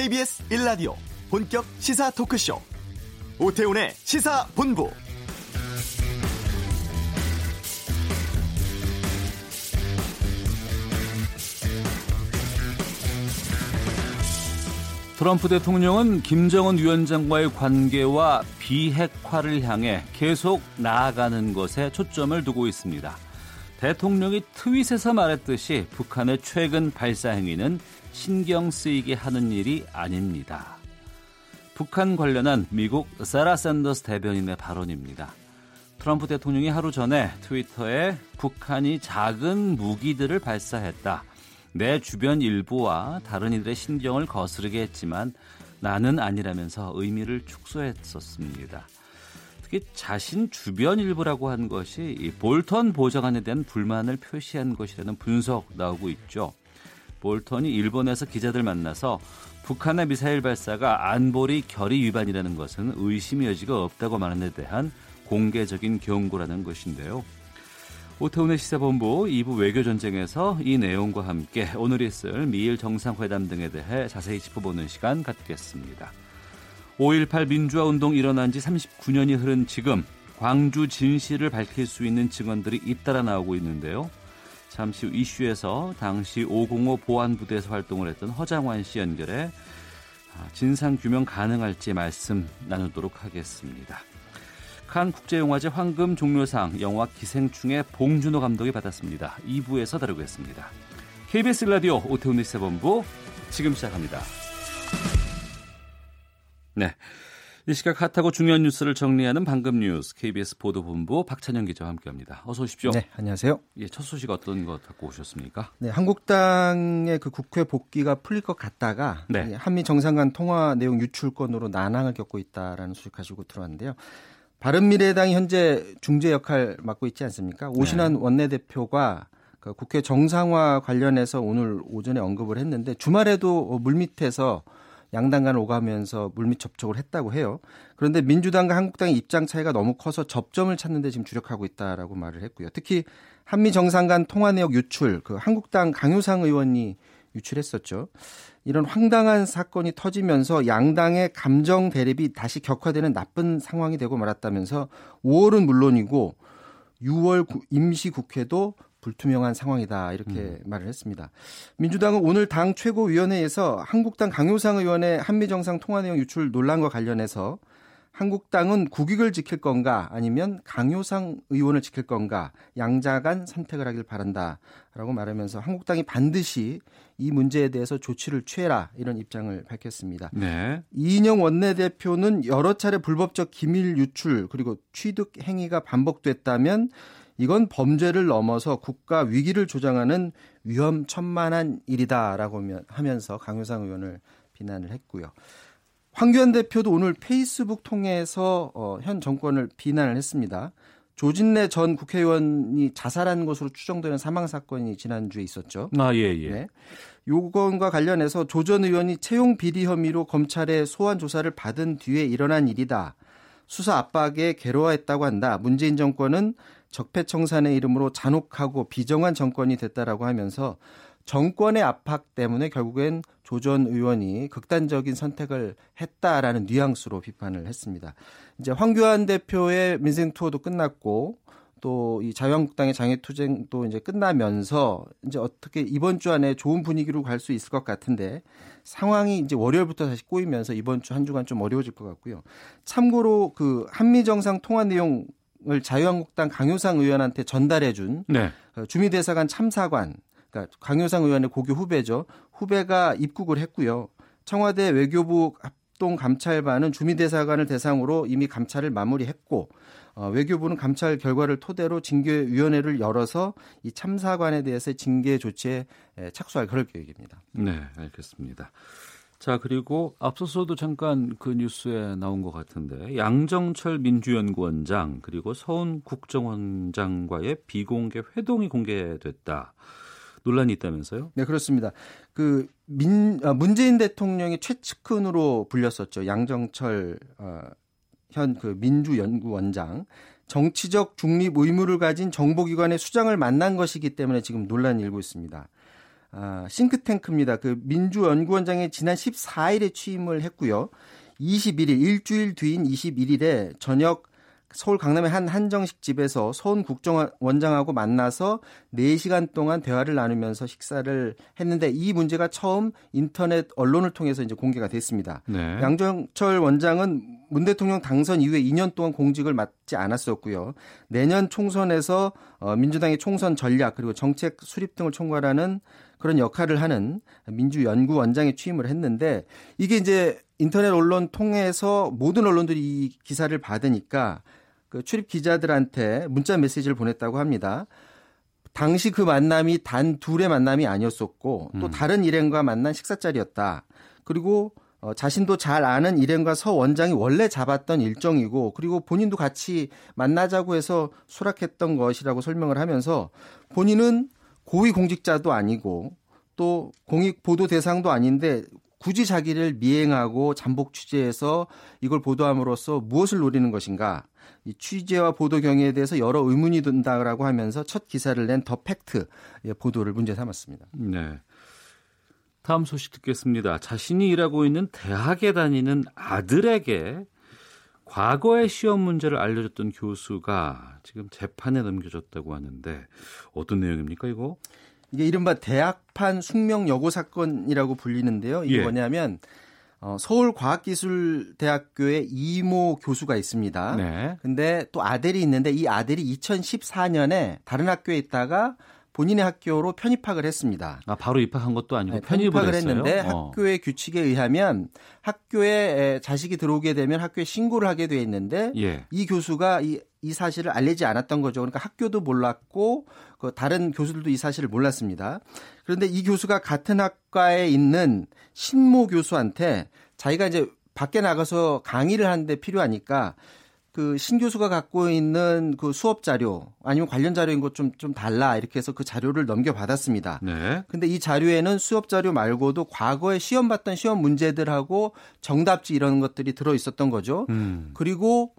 KBS 1라디오 본격 시사 토크쇼 오태훈의 시사본부 트럼프 대통령은 김정은 위원장과의 관계와 비핵화를 향해 계속 나아가는 것에 초점을 두고 있습니다. 대통령이 트윗에서 말했듯이 북한의 최근 발사 행위는 신경 쓰이게 하는 일이 아닙니다. 북한 관련한 미국 사라 샌더스 대변인의 발언입니다. 트럼프 대통령이 하루 전에 트위터에 북한이 작은 무기들을 발사했다. 내 주변 일부와 다른 이들의 신경을 거스르게 했지만 나는 아니라면서 의미를 축소했었습니다. 특히 자신 주변 일부라고 한 것이 볼턴 보좌관에 대한 불만을 표시한 것이라는 분석 나오고 있죠. 볼턴이 일본에서 기자들 만나서 북한의 미사일 발사가 안보리 결의 위반이라는 것은 의심의 여지가 없다고 말한 데 대한 공개적인 경고라는 것인데요. 오태훈의 시사본부 2부 외교전쟁에서 이 내용과 함께 오늘 있을 미일 정상회담 등에 대해 자세히 짚어보는 시간 갖겠습니다. 5.18 민주화 운동 일어난 지 39년이 흐른 지금 광주 진실을 밝힐 수 있는 증언들이 잇따라 나오고 있는데요. 잠시 후 이슈에서 당시 505 보안부대에서 활동을 했던 허장환 씨 연결해 아, 진상 규명 가능할지 말씀 나누도록 하겠습니다. 칸 국제영화제 황금 종려상 영화 기생충의 봉준호 감독이 받았습니다. 2부에서 다루겠습니다. KBS 라디오 오태훈의 세본부 지금 시작합니다. 네. 이 시각 핫하고 중요한 뉴스를 정리하는 방금 뉴스 KBS 보도본부 박찬영 기자와 함께합니다. 어서 오십시오. 네, 안녕하세요. 예, 첫 소식 어떤 것 갖고 오셨습니까? 네, 한국당의 그 국회 복귀가 풀릴 것 같다가 네. 한미 정상 간 통화 내용 유출건으로 난항을 겪고 있다라는 소식 가지고 들어왔는데요. 바른미래당이 현재 중재 역할 맡고 있지 않습니까? 오신환 네. 원내대표가 그 국회 정상화 관련해서 오늘 오전에 언급을 했는데 주말에도 물밑에서 양당 간 오가면서 물밑 접촉을 했다고 해요. 그런데 민주당과 한국당의 입장 차이가 너무 커서 접점을 찾는 데 지금 주력하고 있다라고 말을 했고요. 특히 한미 정상 간 통화 내역 유출, 그 한국당 강효상 의원이 유출했었죠. 이런 황당한 사건이 터지면서 양당의 감정 대립이 다시 격화되는 나쁜 상황이 되고 말았다면서 5월은 물론이고 6월 임시국회도 불투명한 상황이다 이렇게 음. 말을 했습니다. 민주당은 오늘 당 최고위원회에서 한국당 강효상 의원의 한미 정상 통화 내용 유출 논란과 관련해서 한국당은 국익을 지킬 건가 아니면 강효상 의원을 지킬 건가 양자간 선택을 하길 바란다라고 말하면서 한국당이 반드시 이 문제에 대해서 조치를 취해라 이런 입장을 밝혔습니다. 네. 이인영 원내대표는 여러 차례 불법적 기밀 유출 그리고 취득 행위가 반복됐다면 이건 범죄를 넘어서 국가 위기를 조장하는 위험천만한 일이다라고 하면서 강효상 의원을 비난을 했고요. 황교안 대표도 오늘 페이스북 통해서 어, 현 정권을 비난을 했습니다. 조진래 전 국회의원이 자살한 것으로 추정되는 사망 사건이 지난주에 있었죠. 아, 예, 예. 네. 요건과 관련해서 조 전 의원이 채용 비리 혐의로 검찰의 소환 조사를 받은 뒤에 일어난 일이다. 수사 압박에 괴로워했다고 한다. 문재인 정권은 적폐청산의 이름으로 잔혹하고 비정한 정권이 됐다라고 하면서 정권의 압박 때문에 결국엔 조전 의원이 극단적인 선택을 했다라는 뉘앙스로 비판을 했습니다. 이제 황교안 대표의 민생 투어도 끝났고 또 이 자유한국당의 장애투쟁도 이제 끝나면서 이제 어떻게 이번 주 안에 좋은 분위기로 갈 수 있을 것 같은데 상황이 이제 월요일부터 다시 꼬이면서 이번 주 한 주간 좀 어려워질 것 같고요. 참고로 그 한미 정상 통화 내용 을 자유한국당 강효상 의원한테 전달해준 네. 어, 주미대사관 참사관, 그러니까 강효상 의원의 고교 후배죠. 후배가 입국을 했고요. 청와대 외교부 합동 감찰반은 주미대사관을 대상으로 이미 감찰을 마무리했고 어, 외교부는 감찰 결과를 토대로 징계위원회를 열어서 이 참사관에 대해서 징계 조치에 착수할 그럴 계획입니다. 네, 알겠습니다. 자, 그리고 앞서서도 잠깐 그 뉴스에 나온 것 같은데 양정철 민주연구원장 그리고 서훈 국정원장과의 비공개 회동이 공개됐다. 논란이 있다면서요? 네, 그렇습니다. 그 민, 아, 문재인 대통령의 최측근으로 불렸었죠. 양정철 어, 현그 민주연구원장. 정치적 중립 의무를 가진 정보기관의 수장을 만난 것이기 때문에 지금 논란이 일고 있습니다. 아, 싱크탱크입니다. 그 민주연구원장에 지난 14일에 취임을 했고요. 21일 일주일 뒤인 21일에 저녁 서울 강남의 한 한정식 집에서 서훈 국정원장하고 만나서 4시간 동안 대화를 나누면서 식사를 했는데 이 문제가 처음 인터넷 언론을 통해서 이제 공개가 됐습니다. 네. 양정철 원장은 문 대통령 당선 이후에 2년 동안 공직을 맡지 않았었고요. 내년 총선에서 어, 민주당의 총선 전략 그리고 정책 수립 등을 총괄하는 그런 역할을 하는 민주연구원장에 취임을 했는데 이게 이제 인터넷 언론 통해서 모든 언론들이 이 기사를 받으니까 그 출입 기자들한테 문자 메시지를 보냈다고 합니다. 당시 그 만남이 단 둘의 만남이 아니었었고 또 음. 다른 일행과 만난 식사 자리였다. 그리고 어, 자신도 잘 아는 일행과 서 원장이 원래 잡았던 일정이고 그리고 본인도 같이 만나자고 해서 수락했던 것이라고 설명을 하면서 본인은 고위 공직자도 아니고 또 공익 보도 대상도 아닌데 굳이 자기를 미행하고 잠복 취재해서 이걸 보도함으로써 무엇을 노리는 것인가? 이 취재와 보도 경위에 대해서 여러 의문이 든다라고 하면서 첫 기사를 낸 더 팩트 보도를 문제 삼았습니다. 네. 다음 소식 듣겠습니다. 자신이 일하고 있는 대학에 다니는 아들에게 과거의 시험 문제를 알려줬던 교수가 지금 재판에 넘겨졌다고 하는데 어떤 내용입니까 이거? 이게 이른바 대학판 숙명 여고 사건이라고 불리는데요. 이게 예. 뭐냐면 어, 서울과학기술대학교에 이모 교수가 있습니다. 네. 근데 또 아들이 있는데 이 아들이 2014년에 다른 학교에 있다가 본인의 학교로 편입학을 했습니다. 아 바로 입학한 것도 아니고 네, 편입을 했는데 어. 학교의 규칙에 의하면 학교에 자식이 들어오게 되면 학교에 신고를 하게 돼 있는데 예. 이 교수가 이, 이 사실을 알리지 않았던 거죠. 그러니까 학교도 몰랐고 그 다른 교수들도 이 사실을 몰랐습니다. 그런데 이 교수가 같은 학과에 있는 신모 교수한테 자기가 이제 밖에 나가서 강의를 하는데 필요하니까 그 신 교수가 갖고 있는 그 수업 자료 아니면 관련 자료인 것 좀 좀 달라 이렇게 해서 그 자료를 넘겨받았습니다. 네. 근데 이 자료에는 수업 자료 말고도 과거에 시험 봤던 시험 문제들하고 정답지 이런 것들이 들어 있었던 거죠. 음. 그리고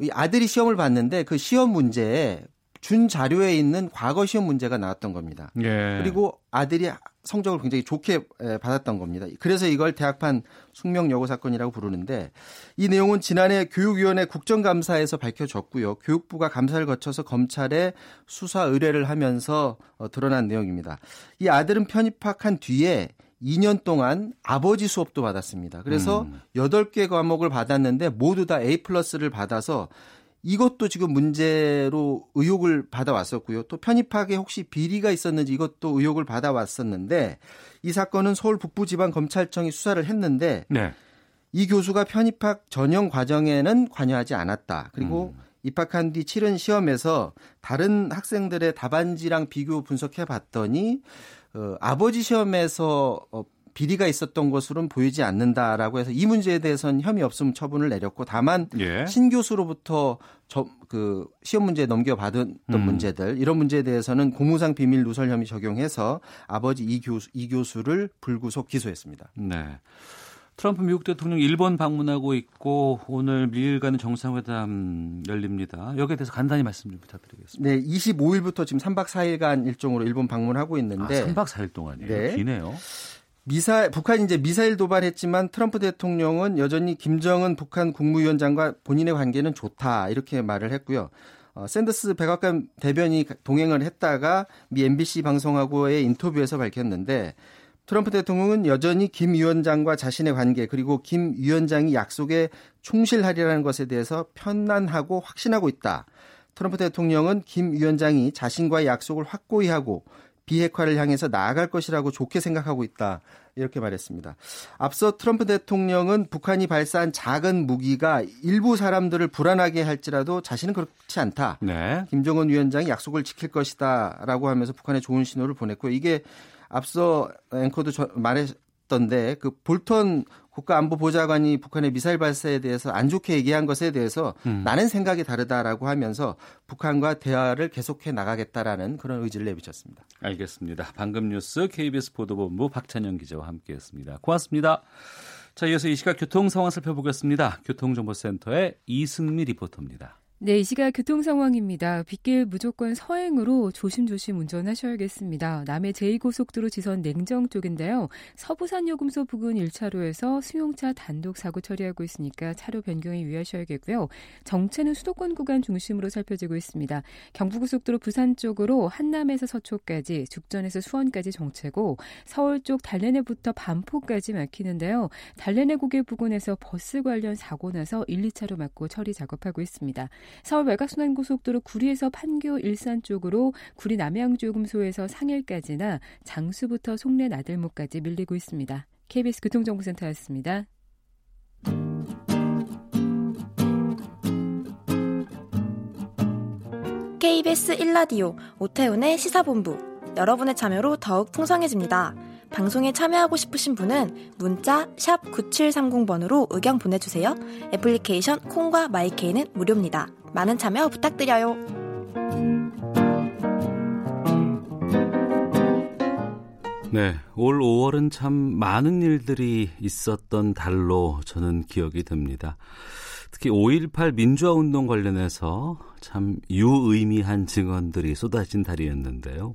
이 아들이 시험을 봤는데 그 시험 문제에 준 자료에 있는 과거 시험 문제가 나왔던 겁니다. 예. 그리고 아들이 성적을 굉장히 좋게 받았던 겁니다. 그래서 이걸 대학판 숙명 여고 사건이라고 부르는데 이 내용은 지난해 교육위원회 국정감사에서 밝혀졌고요. 교육부가 감사를 거쳐서 검찰에 수사 의뢰를 하면서 어, 드러난 내용입니다. 이 아들은 편입학한 뒤에 2년 동안 아버지 수업도 받았습니다. 그래서 음. 8개 과목을 받았는데 모두 다 A 플러스를 받아서 이것도 지금 문제로 의혹을 받아왔었고요. 또 편입학에 혹시 비리가 있었는지 이것도 의혹을 받아왔었는데 이 사건은 서울 북부지방검찰청이 수사를 했는데 네. 이 교수가 편입학 전형 과정에는 관여하지 않았다. 그리고 음. 입학한 뒤 치른 시험에서 다른 학생들의 답안지랑 비교 분석해 봤더니 어, 아버지 시험에서 어, 비리가 있었던 것으로는 보이지 않는다라고 해서 이 문제에 대해서는 혐의 없음 처분을 내렸고 다만 예. 신 교수로부터 저, 그 시험 문제 넘겨받은 음. 문제들 이런 문제에 대해서는 공무상 비밀 누설 혐의 적용해서 아버지 이 교수 이 교수를 불구속 기소했습니다. 네. 트럼프 미국 대통령 일본 방문하고 있고 오늘 미일 간의 정상회담 열립니다. 여기에 대해서 간단히 말씀 좀 부탁드리겠습니다. 네, 25일부터 지금 3박 4일간 일정으로 일본 방문하고 있는데 아, 3박 4일 동안이요. 네. 기네요. 미사 북한이 이제 미사일 도발했지만 트럼프 대통령은 여전히 김정은 북한 국무위원장과 본인의 관계는 좋다 이렇게 말을 했고요. 어, 샌더스 백악관 대변이 동행을 했다가 미 MBC 방송하고의 인터뷰에서 밝혔는데 트럼프 대통령은 여전히 김 위원장과 자신의 관계 그리고 김 위원장이 약속에 충실하리라는 것에 대해서 편안하고 확신하고 있다. 트럼프 대통령은 김 위원장이 자신과의 약속을 확고히 하고 비핵화를 향해서 나아갈 것이라고 좋게 생각하고 있다. 이렇게 말했습니다. 앞서 트럼프 대통령은 북한이 발사한 작은 무기가 일부 사람들을 불안하게 할지라도 자신은 그렇지 않다. 네. 김정은 위원장이 약속을 지킬 것이다라고 하면서 북한에 좋은 신호를 보냈고 이게 앞서 앵커도 말 했던데 그 볼턴 국가안보보좌관이 북한의 미사일 발사에 대해서 안 좋게 얘기한 것에 대해서 음. 나는 생각이 다르다라고 하면서 북한과 대화를 계속해 나가겠다라는 그런 의지를 내비쳤습니다. 알겠습니다. 방금 뉴스 KBS 보도본부 박찬영 기자와 함께했습니다. 고맙습니다. 자, 이어서 이 시각 교통 상황 살펴보겠습니다. 교통정보센터의 이승미 리포터입니다. 네, 이 시각 교통 상황입니다. 빗길 무조건 서행으로 조심조심 운전하셔야겠습니다. 남해 제2고속도로 지선 냉정 쪽인데요. 서부산 요금소 부근 1차로에서 승용차 단독 사고 처리하고 있으니까 차로 변경에 유의하셔야겠고요. 정체는 수도권 구간 중심으로 살펴지고 있습니다. 경부고속도로 부산 쪽으로 한남에서 서초까지, 죽전에서 수원까지 정체고 서울 쪽 달래내부터 반포까지 막히는데요. 달래내 고개 부근에서 버스 관련 사고 나서 1, 2차로 막고 처리 작업하고 있습니다. 서울 외곽순환고속도로 구리에서 판교 일산 쪽으로 구리 남양주요금소에서 상일까지나 장수부터 송내 나들목까지 밀리고 있습니다. KBS 교통정보센터였습니다. KBS 1라디오 오태훈의 시사본부 여러분의 참여로 더욱 풍성해집니다. 방송에 참여하고 싶으신 분은 문자 9730번으로 의견 보내주세요. 애플리케이션 콩과 마이케이는 무료입니다. 많은 참여 부탁드려요. 네, 올 5월은 참 많은 일들이 있었던 달로 저는 기억이 됩니다. 특히 5.18 민주화운동 관련해서 참 유의미한 증언들이 쏟아진 달이었는데요.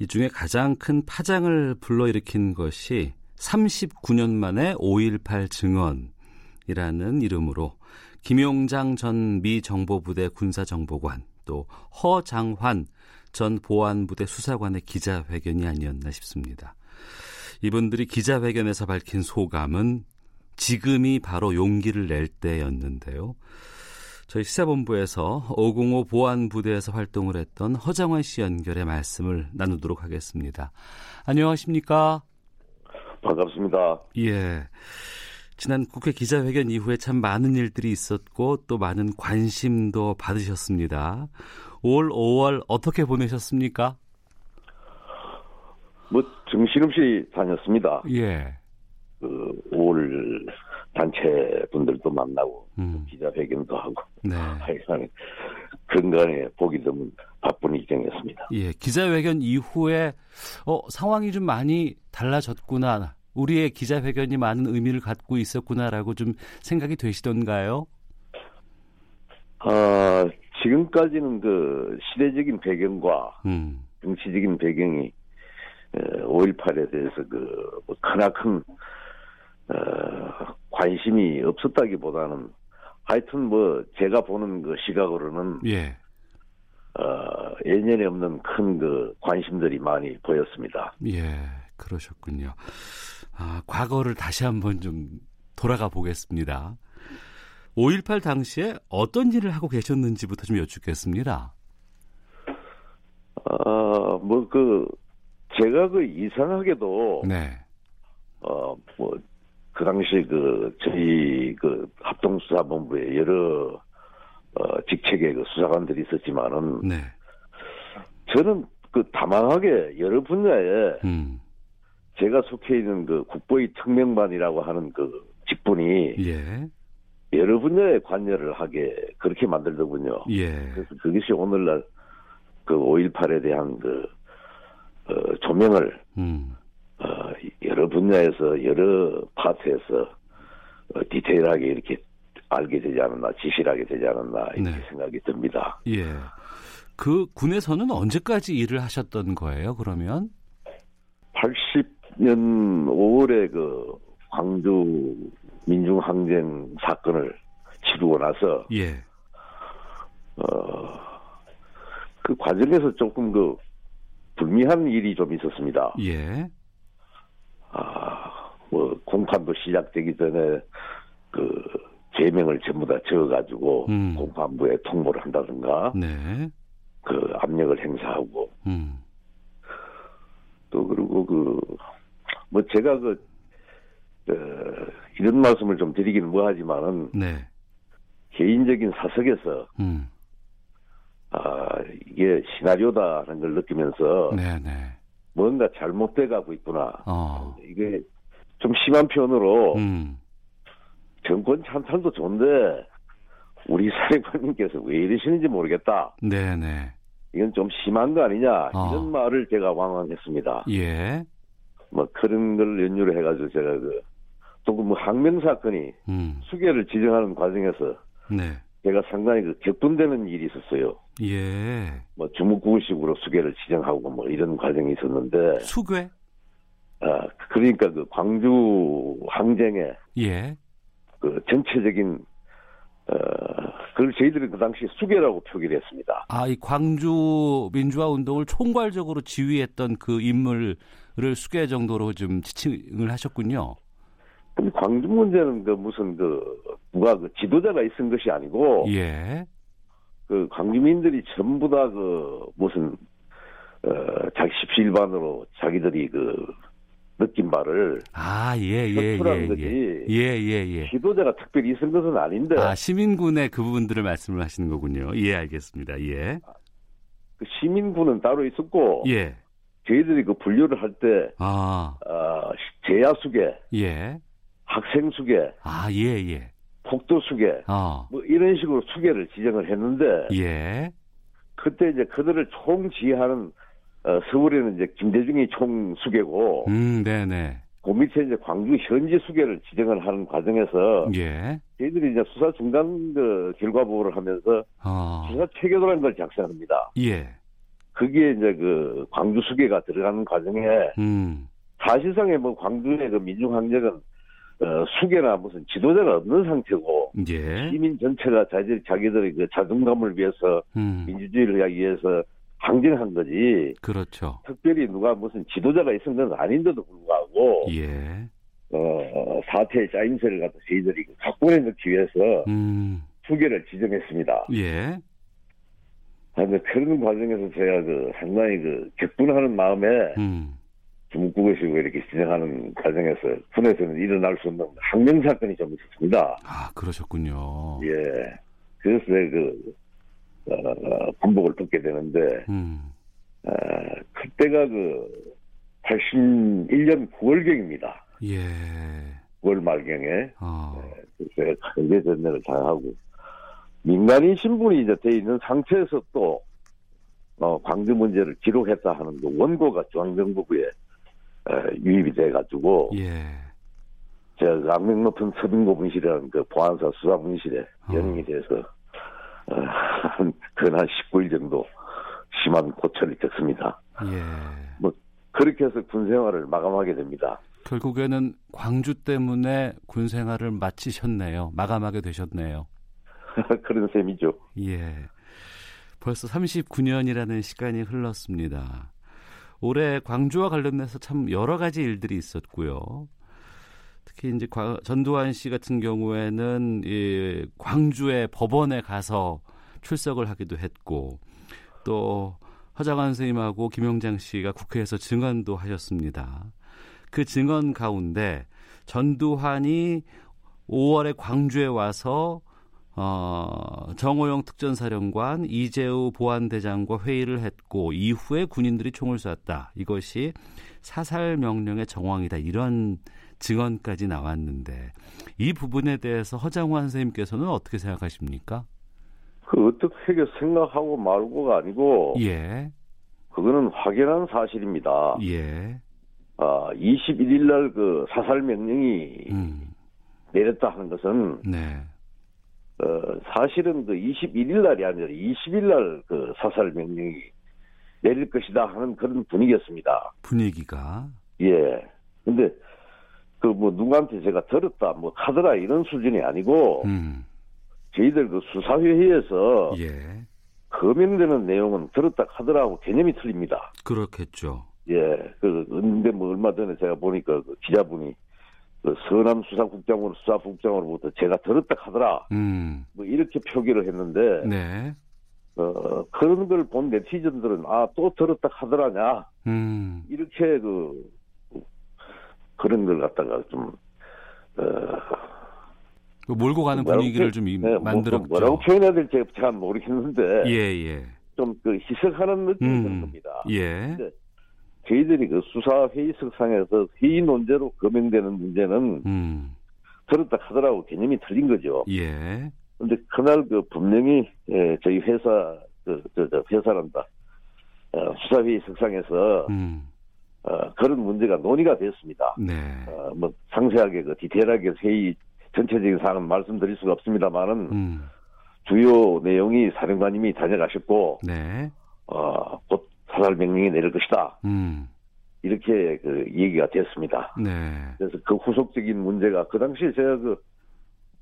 이 중에 가장 큰 파장을 불러일으킨 것이 39년 만에 5.18 증언이라는 이름으로 김용장 전 미 정보부대 군사정보관 또 허장환 전 보안부대 수사관의 기자회견이 아니었나 싶습니다. 이분들이 기자회견에서 밝힌 소감은 지금이 바로 용기를 낼 때였는데요. 저희 시사본부에서 505 보안부대에서 활동을 했던 허장환 씨 연결의 말씀을 나누도록 하겠습니다. 안녕하십니까? 반갑습니다. 예. 지난 국회 기자회견 이후에 참 많은 일들이 있었고 또 많은 관심도 받으셨습니다. 올 5월 어떻게 보내셨습니까? 뭐 정신없이 다녔습니다. 예. 그올 단체 분들도 만나고 음. 기자회견도 하고 네. 하여간 근간에 보기 드문 바쁜 일정이었습니다. 예, 기자회견 이후에 어 상황이 좀 많이 달라졌구나. 우리의 기자회견이 많은 의미를 갖고 있었구나라고 좀 생각이 되시던가요? 아, 지금까지는 그 시대적인 배경과 음. 정치적인 배경이 5.18에 대해서 그뭐 크나큰 어, 관심이 없었다기보다는 하여튼 뭐 제가 보는 그 시각으로는 예. 어, 예년에 없는 큰 그 관심들이 많이 보였습니다. 예, 그러셨군요. 아, 과거를 다시 한번 좀 돌아가 보겠습니다. 5.18 당시에 어떤 일을 하고 계셨는지부터 좀 여쭙겠습니다. 아, 뭐, 그, 제가 그 이상하게도. 네. 어, 뭐, 그 당시 그, 저희 그 합동수사본부에 여러, 어, 직책의 그 수사관들이 있었지만은. 네. 저는 그 다망하게 여러 분야에. 음. 제가 속해 있는 그 국보의 특명반이라고 하는 그 직분이 예. 여러 분야에 관여를 하게 그렇게 만들더군요. 예. 그래서 그것이 오늘날 그 5.18에 대한 그 어, 조명을 음. 어, 여러 분야에서 여러 파트에서 어, 디테일하게 이렇게 알게 되지 않았나 지실하게 되지 않았나 이렇게 네. 생각이 듭니다. 예. 그 군에서는 언제까지 일을 하셨던 거예요? 그러면 80년 5월에 그 광주 민중항쟁 사건을 치르고 나서 예. 어, 그 과정에서 조금 그 불미한 일이 좀 있었습니다. 예. 아, 뭐 공판도 시작되기 전에 그 제명을 전부 다 적어가지고 음. 공판부에 통보를 한다든가 네. 그 압력을 행사하고 음. 또 그리고 그 뭐 제가 그 어, 이런 말씀을 좀 드리기는 뭐하지만은 네. 개인적인 사석에서 음. 아 이게 시나리오다 하는 걸 느끼면서 네, 네. 뭔가 잘못돼 가고 있구나. 어. 이게 좀 심한 표현으로 음. 정권 찬탈도 좋은데 우리 사회관님께서 왜 이러시는지 모르겠다. 네, 네. 이건 좀 심한 거 아니냐 어. 이런 말을 제가 왕왕했습니다. 예. 뭐 그런 걸 연유를 해가지고 제가 그또그뭐 항명 사건이 음. 수계를 지정하는 과정에서 네. 제가 상당히 그 격분되는 일이 있었어요. 예. 뭐 주무구식으로 수계를 지정하고 뭐 이런 과정이 있었는데. 수괴? 아 그러니까 그 광주 항쟁에 예. 그 전체적인 어 그걸 저희들이 그 당시 수계라고 표기를 했습니다. 아, 이 광주 민주화 운동을 총괄적으로 지휘했던 그 인물을 수계 정도로 좀 지칭을 하셨군요. 근데 광주 문제는 그 무슨 그 누가 그 지도자가 있은 것이 아니고 예. 그 광주민들이 전부 다 그 무슨 어 자기 십시일반으로 자기들이 그 느낀 바를 아, 예, 예, 표출한 예, 거지. 예. 예, 예, 예. 지도자가 특별히 있은 것은 아닌데 아, 시민군의 그 부분들을 말씀을 하시는 거군요. 예, 알겠습니다. 예. 그 시민군은 따로 있었고 예. 저희들이 그 분류를 할 때 아, 어, 제야수계, 예. 학생수계, 아, 예, 예. 폭도수계 어. 뭐 이런 식으로 수계를 지정을 했는데 예. 그때 이제 그들을 총지휘하는 어, 서울에는 이제 김대중이 총수계고 음, 네, 네. 그 밑에 이제 광주 현지 수계를 지정을 하는 과정에서 예. 저희들이 이제 수사 중단 그 결과 보고를 하면서 어. 수사 체계도라는 걸 작성합니다. 예. 그게 이제 그 광주 수계가 들어가는 과정에 음. 사실상의 뭐 광주의 그 민중 항쟁은 어, 수계나 무슨 지도자가 없는 상태고 예. 시민 전체가 자기들 자기들의 그 자존감을 위해서 음. 민주주의를 위해서 항쟁한 거지. 그렇죠. 특별히 누가 무슨 지도자가 있은 건 아닌데도 불구하고 예. 어, 사태의 짜임새를 갖다 저희들이 그 각본에 넣기 위해서 음. 수계를 지정했습니다. 예. 그런데 그런 과정에서 제가 그 상당히 그 격분하는 마음에 음. 중국국어식으로 이렇게 지정하는 과정에서 군에서는 일어날 수 없는 항명 사건이 좀 있었습니다. 아, 그러셨군요. 예. 그래서 그 어, 반복을 듣게 되는데 음. 어, 그때가 그 81년 9월경입니다. 예. 9월 말경에 어. 그래서 강제 전례를 장하고 민간인 신분이 이제 돼 있는 상태에서 또 어, 광주 문제를 기록했다 하는 그 원고가 중앙정보부에 어, 유입이 돼가지고 예. 제가 악명 높은 서빙고분실이라는 그 보안사 수사분실에 어. 연행이 돼서 어, 한 근한 19일 정도 심한 고초를 겪습니다. 예. 그렇게 해서 군 생활을 마감하게 됩니다. 결국에는 광주 때문에 군 생활을 마치셨네요. 마감하게 되셨네요. 그런 셈이죠. 예. 벌써 39년이라는 시간이 흘렀습니다. 올해 광주와 관련해서 참 여러 가지 일들이 있었고요. 특히 이제 과- 전두환 씨 같은 경우에는 이 광주의 법원에 가서 출석을 하기도 했고 또 허장한 선생님하고 김영장 씨가 국회에서 증언도 하셨습니다. 그 증언 가운데 전두환이 5월에 광주에 와서 어, 정호영 특전사령관, 이재우 보안대장과 회의를 했고 이후에 군인들이 총을 쐈다. 이것이 사살 명령의 정황이다. 이런 증언까지 나왔는데 이 부분에 대해서 허장환 선생님께서는 어떻게 생각하십니까? 그 어떻게 생각하고 말고가 아니고 예, 그거는 확연한 사실입니다. 예, 아, 21일 날 그 사살 명령이 음, 내렸다 하는 것은 네, 어, 사실은 그 21일 날이 아니라 20일 날 그 사살 명령이 내릴 것이다 하는 그런 분위기였습니다. 분위기가 예. 근데 그 뭐 누구한테 제가 들었다 뭐 하더라 이런 수준이 아니고 음, 저희들 그 수사회의에서 예, 거명되는 내용은 들었다 하더라고 개념이 틀립니다. 그렇겠죠. 예. 그 근데 뭐 얼마 전에 제가 보니까 그 기자분이 그 서남 수사국장으로 수사국장으로부터 제가 들었다 하더라. 음, 뭐 이렇게 표기를 했는데 네, 어, 그런 걸 본 네티즌들은 아 또 들었다 하더라냐? 음, 이렇게 그 그런 걸 갖다가 좀 어, 그 몰고 가는 뭐라고 분위기를 표- 좀 이- 네, 뭐, 만들었죠. 뭐라고 표현해야 될지 잘 모르겠는데 예, 예, 좀그 희석하는 느낌이 음, 겁니다. 예, 네. 저희들이 그 수사 회의석상에서 회의 논제로 거명되는 문제는 음, 들었다 하더라고 개념이 틀린 거죠. 예, 근데 그날 그 분명히 예, 저희 회사 그, 저, 저 회사란다 어, 수사회의 석상에서 음, 어, 그런 문제가 논의가 됐습니다. 네, 어, 뭐 상세하게 그 디테일하게 회의 전체적인 사항은 말씀드릴 수가 없습니다만은 음, 주요 내용이 사령관님이 다녀가셨고, 네. 어, 곧 사살 명령이 내릴 것이다. 음. 이렇게 그 얘기가 됐습니다. 네. 그래서 그 후속적인 문제가 그 당시에 제가 그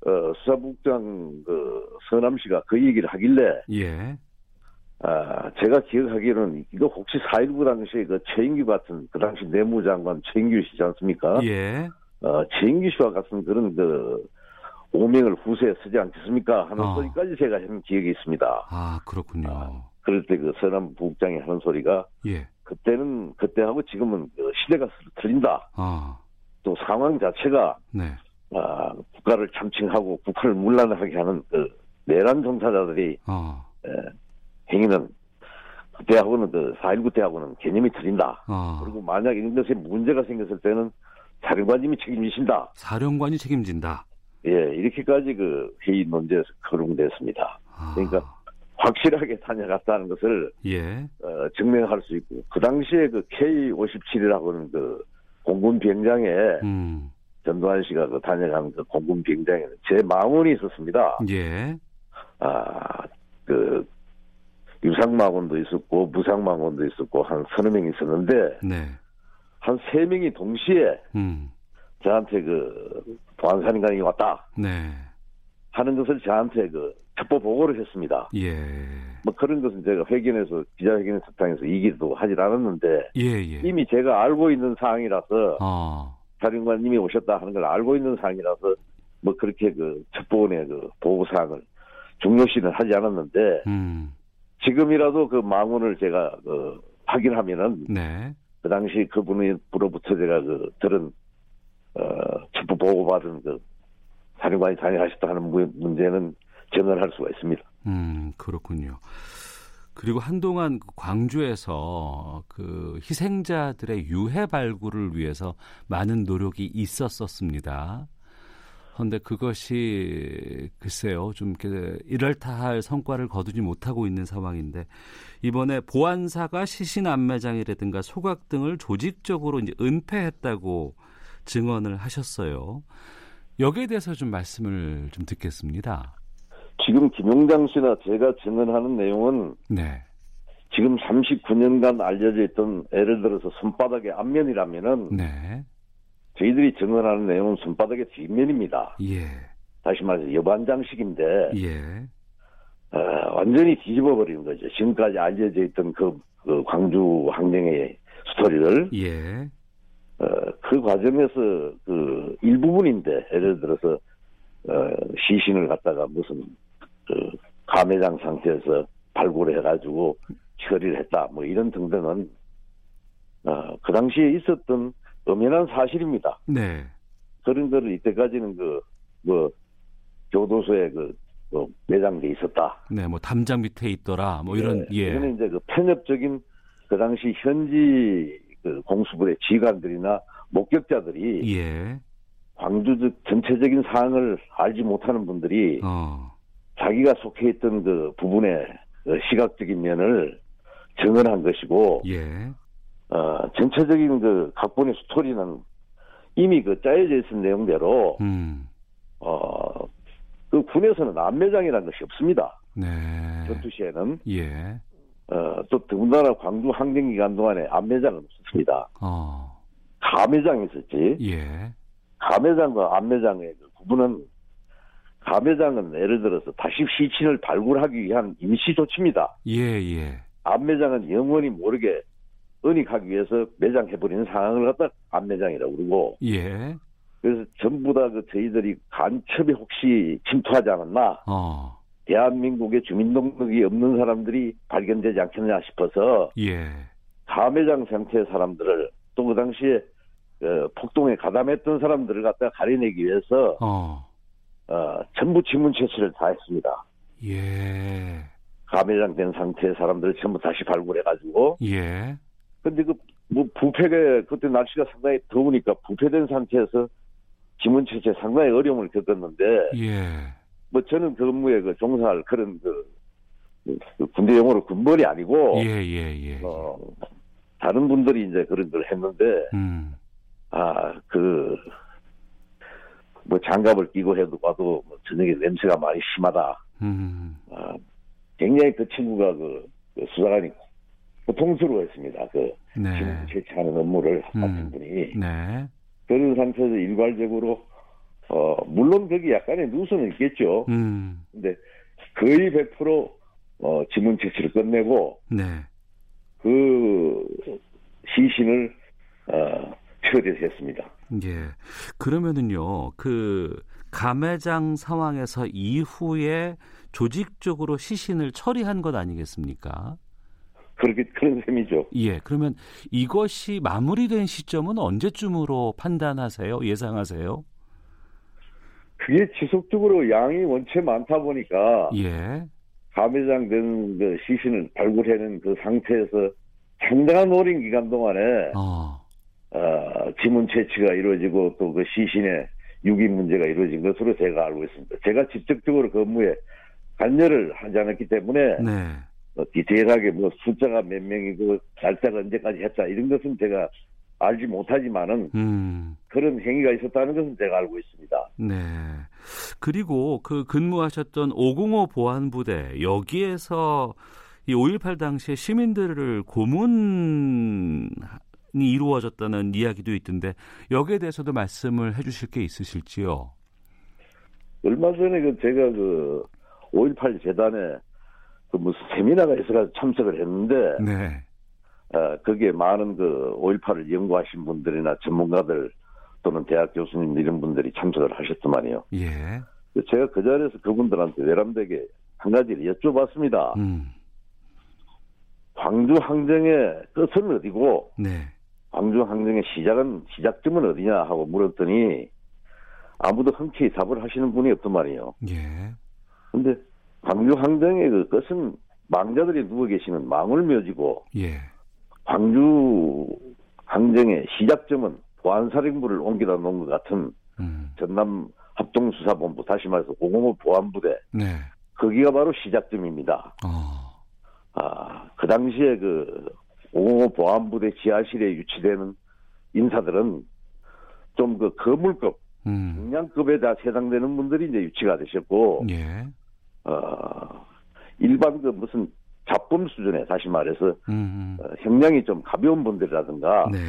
어, 수사국장 그 서남 씨가 그 얘기를 하길래 예. 아, 제가 기억하기로는 이거 혹시 4.19 당시에 그 최인규 같은 그 당시 내무장관 최인규 씨지 않습니까? 예. 어, 최인규 씨와 같은 그런 그 오명을 후세에 쓰지 않겠습니까? 하는 어. 소리까지 제가 한 기억이 있습니다. 아, 그렇군요. 아. 그럴 때 그 서남 부국장이 하는 소리가 예. 그때는 그때하고 지금은 그 시대가 틀린다. 아. 또 상황 자체가 네. 아, 국가를 참칭하고 국가를 문란하게 하는 그 내란 종사자들이 어. 에, 행위는 그때하고는 그 4.19 때하고는 개념이 틀린다. 어. 그리고 만약 이런 것에 문제가 생겼을 때는 사령관님이 책임지신다. 사령관이 책임진다. 예, 이렇게까지 그 회의 논제에서 거론됐습니다. 아. 그러니까 확실하게 다녀갔다는 것을 예. 어, 증명할 수 있고 그 당시에 그 K57이라고는 그 공군 비행장에 음. 전두환 씨가 그 다녀간 그 공군 비행장에는 제 망원이 있었습니다. 예. 아, 그 유상망원도 있었고 무상망원도 있었고 한 서너 명 있었는데 네. 한 세 명이 동시에 음. 저한테 그 보안사령관이 왔다 네. 하는 것을 저한테 그 첩보 보고를 했습니다. 예. 뭐 그런 것은 제가 회견에서 기자회견 석상에서 얘기도 하질 않았는데 예, 예. 이미 제가 알고 있는 사항이라서 어. 사령관님이 오셨다 하는 걸 알고 있는 사항이라서 뭐 그렇게 그 첩보원의 그 보고 사항을 중요시는 하지 않았는데 음. 지금이라도 그 망원을 제가 그 확인하면은 네. 그 당시 그분으로부터 제가 그 들은 어 첩보 보고 받은 그 사령관이 다녀가셨다 하는 무- 문제는 전언할 수가 있습니다. 음, 그렇군요. 그리고 한동안 그 광주에서 그 희생자들의 유해 발굴을 위해서 많은 노력이 있었었습니다. 그런데 그것이 글쎄요, 좀 이렇게 이럴다할 성과를 거두지 못하고 있는 상황인데 이번에 보안사가 시신 안매장이라든가 소각 등을 조직적으로 이제 은폐했다고 증언을 하셨어요. 여기에 대해서 좀 말씀을 좀 듣겠습니다. 지금 김용장 씨나 제가 증언하는 내용은 네. 지금 39년간 알려져 있던 예를 들어서 손바닥의 앞면이라면은 네. 저희들이 증언하는 내용은 손바닥의 뒷면입니다. 예. 다시 말해서 여반장식인데 예. 어, 완전히 뒤집어 버리는 거죠. 지금까지 알려져 있던 그, 그 광주 항쟁의 스토리를 예. 어, 그 과정에서 그 일부분인데 예를 들어서 어, 시신을 갖다가 무슨 그 감회장 상태에서 발굴해 가지고 처리를 했다 뭐 이런 등등은 어, 그 당시에 있었던 엄연한 사실입니다. 네. 그런 거를 이때까지는 그 뭐 교도소에 그, 그 매장돼 있었다. 네, 뭐 담장 밑에 있더라. 뭐 이런 네, 예. 이거는 이제 그 편협적인 그 당시 현지 그 공수부의 지휘관들이나 목격자들이 예. 광주 즉 전체적인 사항을 알지 못하는 분들이 어. 자기가 속해 있던 그 부분의 그 시각적인 면을 증언한 것이고 예. 어, 전체적인 그 각본의 스토리는 이미 그 짜여져 있은 내용대로 음. 어, 그 군에서는 안매장이라는 것이 없습니다. 네. 전투 시에는 예. 어, 또 더군다나 광주 항쟁 기간 동안에 안매장은 없었습니다. 어. 감매장이 있었지. 예. 감매장과 안매장의 그 구분은 감매장은 예를 들어서 다시 시신을 발굴하기 위한 임시 조치입니다. 예, 예. 안매장은 영원히 모르게 은닉하기 위해서 매장해버리는 상황을 갖다 안매장이라고 그러고 예. 그래서 전부 다 그 저희들이 간첩에 혹시 침투하지 않았나 어. 대한민국의 주민등록이 없는 사람들이 발견되지 않겠냐 싶어서 예. 감회장 상태의 사람들을 또 그 당시에 어, 폭동에 가담했던 사람들을 갖다 가려내기 위해서 어. 어, 전부 지문 채취를 다 했습니다. 예. 감회장 된 상태의 사람들을 전부 다시 발굴해가지고 예. 근데 그 뭐 부패가 그때 날씨가 상당히 더우니까 부패된 상태에서 지문 채취에 상당히 어려움을 겪었는데 예. 뭐 저는 근무에 그 종사할 그런 그, 그 군대 용어로 군벌이 아니고 예, 예, 예. 어, 다른 분들이 이제 그런 걸 했는데 음. 아 그 뭐 장갑을 끼고 해도 봐도 뭐 저녁에 냄새가 많이 심하다 음. 어, 굉장히 그 친구가 그, 그 수사관이 고통스러워했습니다. 그 네. 지문 채취하는 업무를 맡은 음. 분이 네. 그런 상태에서 일괄적으로 어 물론 거기 약간의 누수는 있겠죠. 음. 근데 거의 100% 어, 지문 채취를 끝내고 네. 그 시신을 어, 처리했습니다. 예. 그러면은요, 그 감회장 상황에서 이후에 조직적으로 시신을 처리한 것 아니겠습니까? 그렇게 그런 셈이죠. 예. 그러면 이것이 마무리된 시점은 언제쯤으로 판단하세요? 예상하세요? 그게 지속적으로 양이 원체 많다 보니까 예. 감회장 된 그 시신을 발굴해낸 그 상태에서 상당한 오랜 기간 동안에 어. 어, 지문 채취가 이루어지고 또 그 시신의 유기 문제가 이루어진 것으로 제가 알고 있습니다. 제가 직접적으로 그 업무에 관여를 하지 않았기 때문에 네. 뭐 디테일하게 뭐 숫자가 몇 명이고 날짜가 언제까지 했다 이런 것은 제가 알지 못하지만은 음. 그런 행위가 있었다는 것은 제가 알고 있습니다. 네. 그리고 그 근무하셨던 505 보안부대 여기에서 이 5.18 당시에 시민들을 고문이 이루어졌다는 이야기도 있던데 여기에 대해서도 말씀을 해주실 게 있으실지요? 얼마 전에 그 제가 그 5.18 재단에 그 무슨 세미나가 있어서 참석을 했는데 네. 어, 거기에 많은 그 5.18을 연구하신 분들이나 전문가들 또는 대학 교수님 이런 분들이 참석을 하셨더만요. 예. 제가 그 자리에서 그분들한테 외람되게 한 가지를 여쭤봤습니다. 음. 광주 항쟁의 끝은 어디고, 네. 광주 항쟁의 시작은 시작점은 어디냐 하고 물었더니 아무도 흔쾌히 답을 하시는 분이 없단 말이에요. 예. 근데 광주 항쟁의 그 끝은 망자들이 누워 계시는 망울묘지고, 예. 광주 항쟁의 시작점은 보안사령부를 옮기다 놓은 것 같은 음. 전남 합동수사본부 다시 말해서 공공업 보안부대 네. 거기가 바로 시작점입니다. 어. 아, 그 당시에 그 공공업 보안부대 지하실에 유치되는 인사들은 좀 그 거물급 음. 중량급에 다 해당되는 분들이 이제 유치가 되셨고 예. 어, 일반 그 무슨 잡범 수준에 다시 말해서 음. 어, 형량이 좀 가벼운 분들이라든가 네.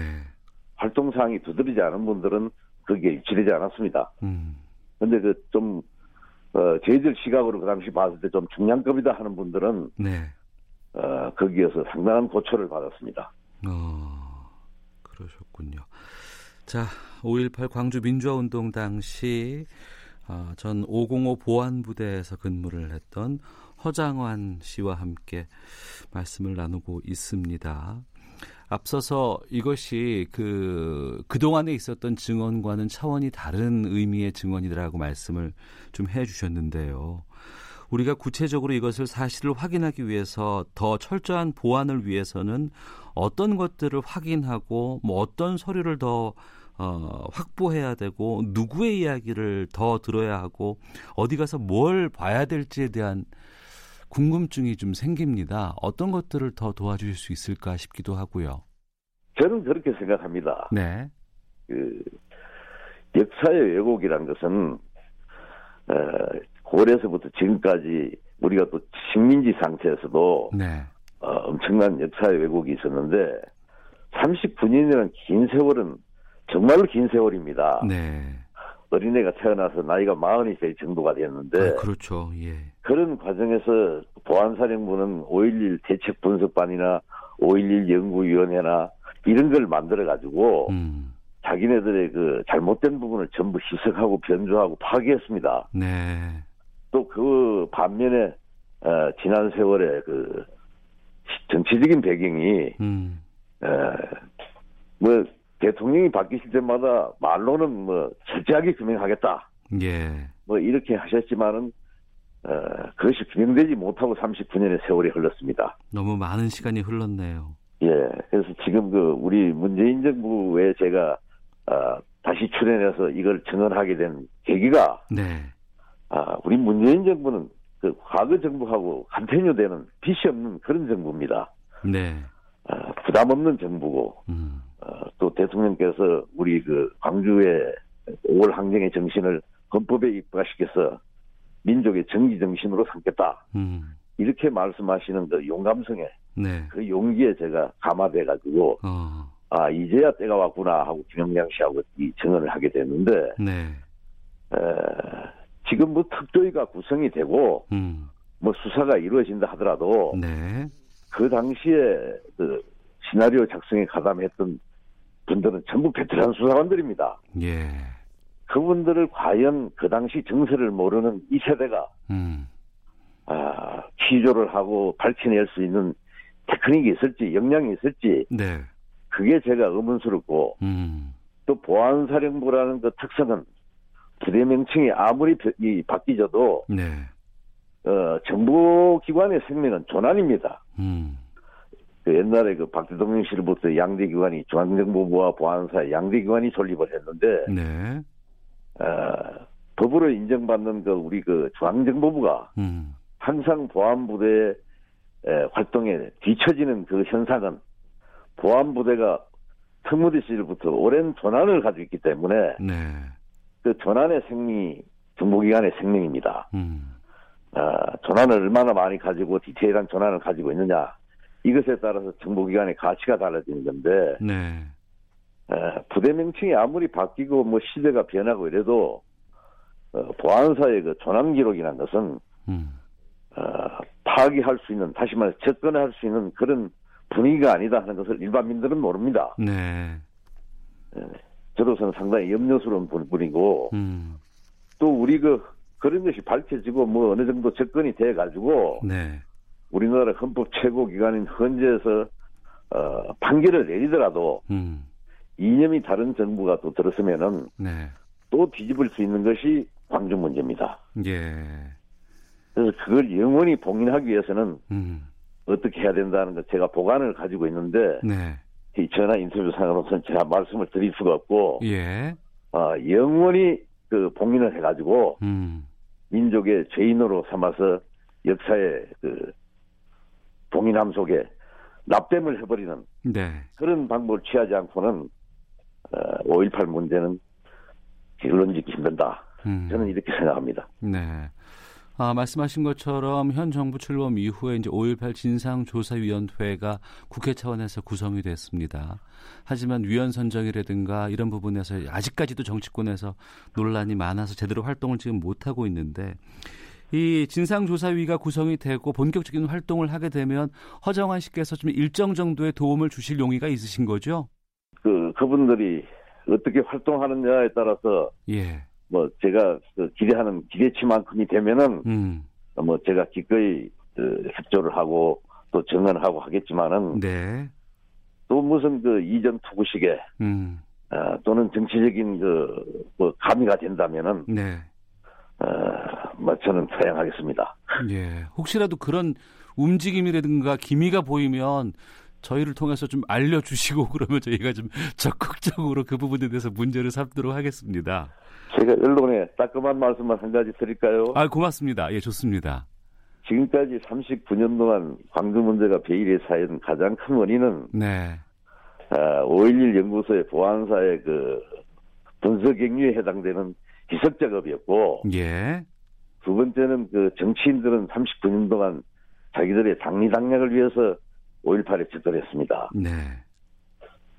활동 사항이 두드리지 않은 분들은 거기에 유치되지 않았습니다. 음. 근데 그좀 어, 저희들 시각으로 그 당시 봤을 때 좀 중량급이다 하는 분들은 네. 어, 거기에서 상당한 고초를 받았습니다. 어, 그러셨군요. 자, 5.18 광주 민주화운동 당시 어, 전505 보안부대에서 근무를 했던 허장환 씨와 함께 말씀을 나누고 있습니다. 앞서서 이것이 그, 그동안에 있었던 증언과는 차원이 다른 의미의 증언이라고 말씀을 좀 해 주셨는데요. 우리가 구체적으로 이것을 사실을 확인하기 위해서 더 철저한 보안을 위해서는 어떤 것들을 확인하고 뭐 어떤 서류를 더 어, 확보해야 되고 누구의 이야기를 더 들어야 하고 어디 가서 뭘 봐야 될지에 대한 궁금증이 좀 생깁니다. 어떤 것들을 더 도와주실 수 있을까 싶기도 하고요. 저는 그렇게 생각합니다. 네. 그 역사의 왜곡이란 것은 어, 고려에서부터 지금까지 우리가 또 식민지 상태에서도 네. 어, 엄청난 역사의 왜곡이 있었는데 39년이라는 긴 세월은 정말로 긴 세월입니다. 네. 어린애가 태어나서 나이가 마흔이 될 정도가 됐는데. 아, 그렇죠. 예. 그런 과정에서 보안사령부는 5.11 대책 분석반이나 5.11 연구위원회나 이런 걸 만들어 가지고, 음. 자기네들의 그 잘못된 부분을 전부 희석하고 변조하고 파괴했습니다. 네. 또 그 반면에, 어, 지난 세월에 그 정치적인 배경이, 음. 에, 뭐, 대통령이 바뀌실 때마다 말로는 뭐 철저하게 규명하겠다. 예. 뭐 이렇게 하셨지만은 어, 그것이 규명되지 못하고 39년의 세월이 흘렀습니다. 너무 많은 시간이 흘렀네요. 예. 그래서 지금 그 우리 문재인 정부에 제가 어, 다시 출연해서 이걸 증언하게 된 계기가 네. 아, 우리 문재인 정부는 그 과거 정부하고 간편유되는 빛이 없는 그런 정부입니다. 네. 아, 부담 없는 정부고 음. 어, 또 대통령께서 우리 그 광주의 5월 항쟁의 정신을 헌법에 입각시켜서 민족의 정기 정신으로 삼겠다. 음. 이렇게 말씀하시는 그 용감성에 네. 그 용기에 제가 감화돼 가지고 어. 아 이제야 때가 왔구나 하고 김영량 씨하고 이 증언을 하게 됐는데 네. 에, 지금 뭐 특조위가 구성이 되고 음. 뭐 수사가 이루어진다 하더라도 네. 그 당시에 그 시나리오 작성에 가담했던 분들은 전부 베테랑 수사관들입니다. 예. 그분들을 과연 그 당시 정세를 모르는 이 세대가 음. 아, 취조를 하고 밝혀낼 수 있는 테크닉이 있을지 역량이 있을지 네. 그게 제가 의문스럽고 음. 또 보안사령부라는 그 특성은 부대 명칭이 아무리 바뀌져도 네. 어, 정보기관의 생명은 조난입니다. 음. 그 옛날에 그 박 대통령 시절부터 양대 기관이 중앙정보부와 보안사의 양대 기관이 설립을 했는데 네. 어, 법으로 인정받는 그 우리 그 중앙정보부가 음. 항상 보안부대의 활동에 뒤처지는 그 현상은 보안부대가 특무대 시절부터 오랜 전환을 가지고 있기 때문에 네. 그 전환의 생명이 정보기관의 생명입니다. 음. 어, 전환을 얼마나 많이 가지고 디테일한 전환을 가지고 있느냐 이것에 따라서 정보기관의 가치가 달라지는 건데 네. 어, 부대 명칭이 아무리 바뀌고 뭐 시대가 변하고 이래도 어, 보안사의 그 전환 기록이라는 것은 음. 어, 파악할 수 있는 다시 말해 접근할 수 있는 그런 분위기가 아니다 하는 것을 일반민들은 모릅니다. 네. 네. 저로서는 상당히 염려스러운 부분이고 음. 또 우리 그 그런 것이 밝혀지고 뭐 어느 정도 접근이 돼 가지고 네. 우리나라 헌법 최고 기관인 헌재에서 어, 판결을 내리더라도 음. 이념이 다른 정부가 또 들었으면은 네. 또 뒤집을 수 있는 것이 광주 문제입니다. 예. 그래서 그걸 영원히 봉인하기 위해서는 음. 어떻게 해야 된다는 것 제가 보관을 가지고 있는데 네. 이 전화 인터뷰 상으로서는 제가 말씀을 드릴 수가 없고 예. 어, 영원히 그 봉인을 해가지고 음. 민족의 죄인으로 삼아서 역사의 그 봉인함 속에 납땜을 해버리는 네. 그런 방법을 취하지 않고는 어, 5.18 문제는 결론 짓기 힘든다. 음. 저는 이렇게 생각합니다. 네. 아, 말씀하신 것처럼 현 정부 출범 이후에 이제 5.18 진상조사위원회가 국회 차원에서 구성이 됐습니다. 하지만 위원 선정이라든가 이런 부분에서 아직까지도 정치권에서 논란이 많아서 제대로 활동을 지금 못하고 있는데 이 진상조사위가 구성이 되고 본격적인 활동을 하게 되면 허정환 씨께서 좀 일정 정도의 도움을 주실 용의가 있으신 거죠? 그, 그분들이 어떻게 활동하느냐에 따라서 예. 뭐 제가 그 기대하는 기대치만큼이 되면은 음. 뭐 제가 기꺼이 그 협조를 하고 또 증언하고 하겠지만은 네. 또 무슨 그 이전 투구식에 음. 어, 또는 정치적인 그 뭐 가미가 된다면은 네. 어, 뭐 저는 사양하겠습니다. 예. 혹시라도 그런 움직임이라든가 기미가 보이면 저희를 통해서 좀 알려주시고 그러면 저희가 좀 적극적으로 그 부분에 대해서 문제를 삼도록 하겠습니다. 제가 언론에 따끔한 말씀만 한 가지 드릴까요? 아, 고맙습니다. 예, 좋습니다. 지금까지 39년 동안 광주 문제가 베일에 쌓인 가장 큰 원인은 네. 아, 5.11 연구소의 보안사의 그 분석 격리에 해당되는 희석 작업이었고 예. 두 번째는 그 정치인들은 39년 동안 자기들의 당리당략을 위해서 5.18에 집결했습니다. 네.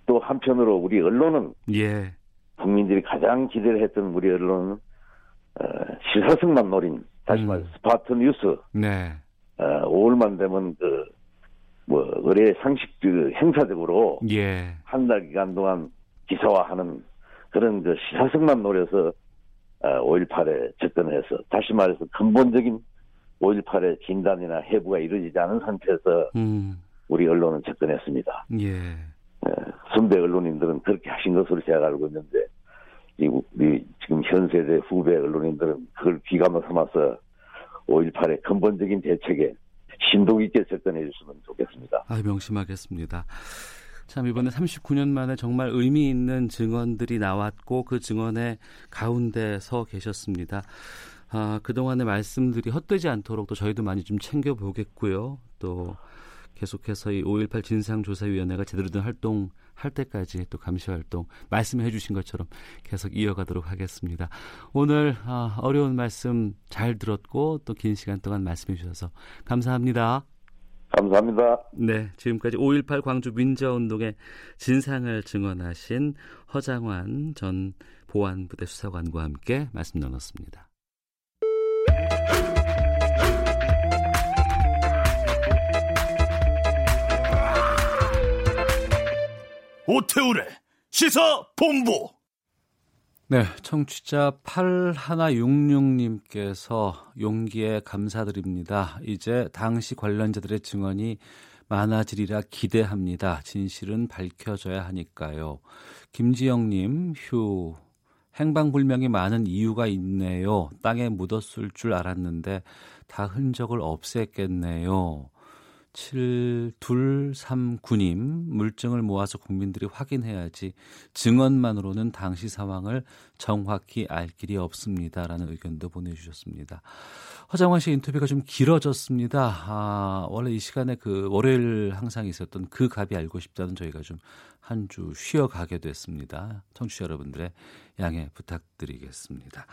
또 한편으로 우리 언론은 예. 국민들이 가장 기대를 했던 우리 언론은 어, 시사성만 노린 다시 음. 말해 스폿 뉴스. 네. 어, 5월만 되면 그 뭐 의례 상식 그 행사적으로 예. 한 달 기간 동안 기사화하는 그런 그 시사성만 노려서 어, 5.18에 접근해서 다시 말해서 근본적인 5.18의 진단이나 해부가 이루어지지 않은 상태에서 음. 우리 언론은 접근했습니다. 예. 선배 언론인들은 그렇게 하신 것으로 제가 알고 있는데 우리 지금 현 세대 후배 언론인들은 그걸 귀감을 삼아서 5.18의 근본적인 대책에 신동 있게 접근해 주시면 좋겠습니다. 아, 명심하겠습니다. 참 이번에 39년 만에 정말 의미 있는 증언들이 나왔고 그 증언의 가운데 서 계셨습니다. 아, 그동안의 말씀들이 헛되지 않도록 또 저희도 많이 좀 챙겨보겠고요. 또 계속해서 이 5.18 진상조사위원회가 제대로 된 활동 할 때까지 또 감시 활동 말씀해 주신 것처럼 계속 이어가도록 하겠습니다. 오늘 아, 어려운 말씀 잘 들었고 또 긴 시간 동안 말씀해 주셔서 감사합니다. 감사합니다. 네, 지금까지 5.18 광주 민주운동의 진상을 증언하신 허장환 전 보안부대 수사관과 함께 말씀 나눴습니다. 오태우래 시사 본부. 네, 청취자 8166님께서 용기에 감사드립니다. 이제 당시 관련자들의 증언이 많아지리라 기대합니다. 진실은 밝혀져야 하니까요. 김지영님, 휴. 행방불명이 많은 이유가 있네요. 땅에 묻었을 줄 알았는데 다 흔적을 없앴겠네요. 7239님, 물증을 모아서 국민들이 확인해야지 증언만으로는 당시 상황을 정확히 알 길이 없습니다. 라는 의견도 보내주셨습니다. 허장원 씨 인터뷰가 좀 길어졌습니다. 아, 원래 이 시간에 그 월요일 항상 있었던 그 갑이 알고 싶다는 저희가 좀 한 주 쉬어가게 됐습니다. 청취자 여러분들의 양해 부탁드리겠습니다.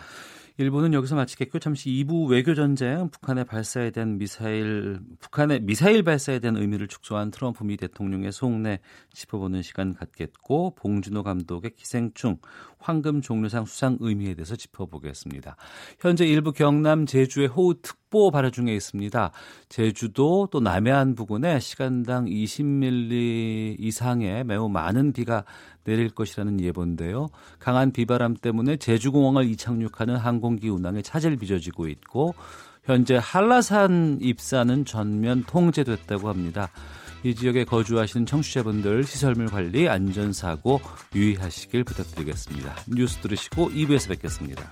1부는 여기서 마치겠고 잠시 2부 외교 전쟁 북한의 발사에 대한 미사일 북한의 미사일 발사에 대한 의미를 축소한 트럼프 미 대통령의 속내 짚어보는 시간 갖겠고 봉준호 감독의 기생충 황금 종려상 수상 의미에 대해서 짚어보겠습니다. 현재 일부 경남 제주의 호우 특 보 발효 중에 있습니다. 제주도 또 남해안 부근에 시간당 20mm 이상의 매우 많은 비가 내릴 것이라는 예보인데요. 강한 비바람 때문에 제주공항을 이착륙하는 항공기 운항에 차질 빚어지고 있고 현재 한라산 입사는 전면 통제됐다고 합니다. 이 지역에 거주하시는 청취자분들 시설물 관리, 안전사고 유의하시길 부탁드리겠습니다. 뉴스 들으시고 2부에서 뵙겠습니다.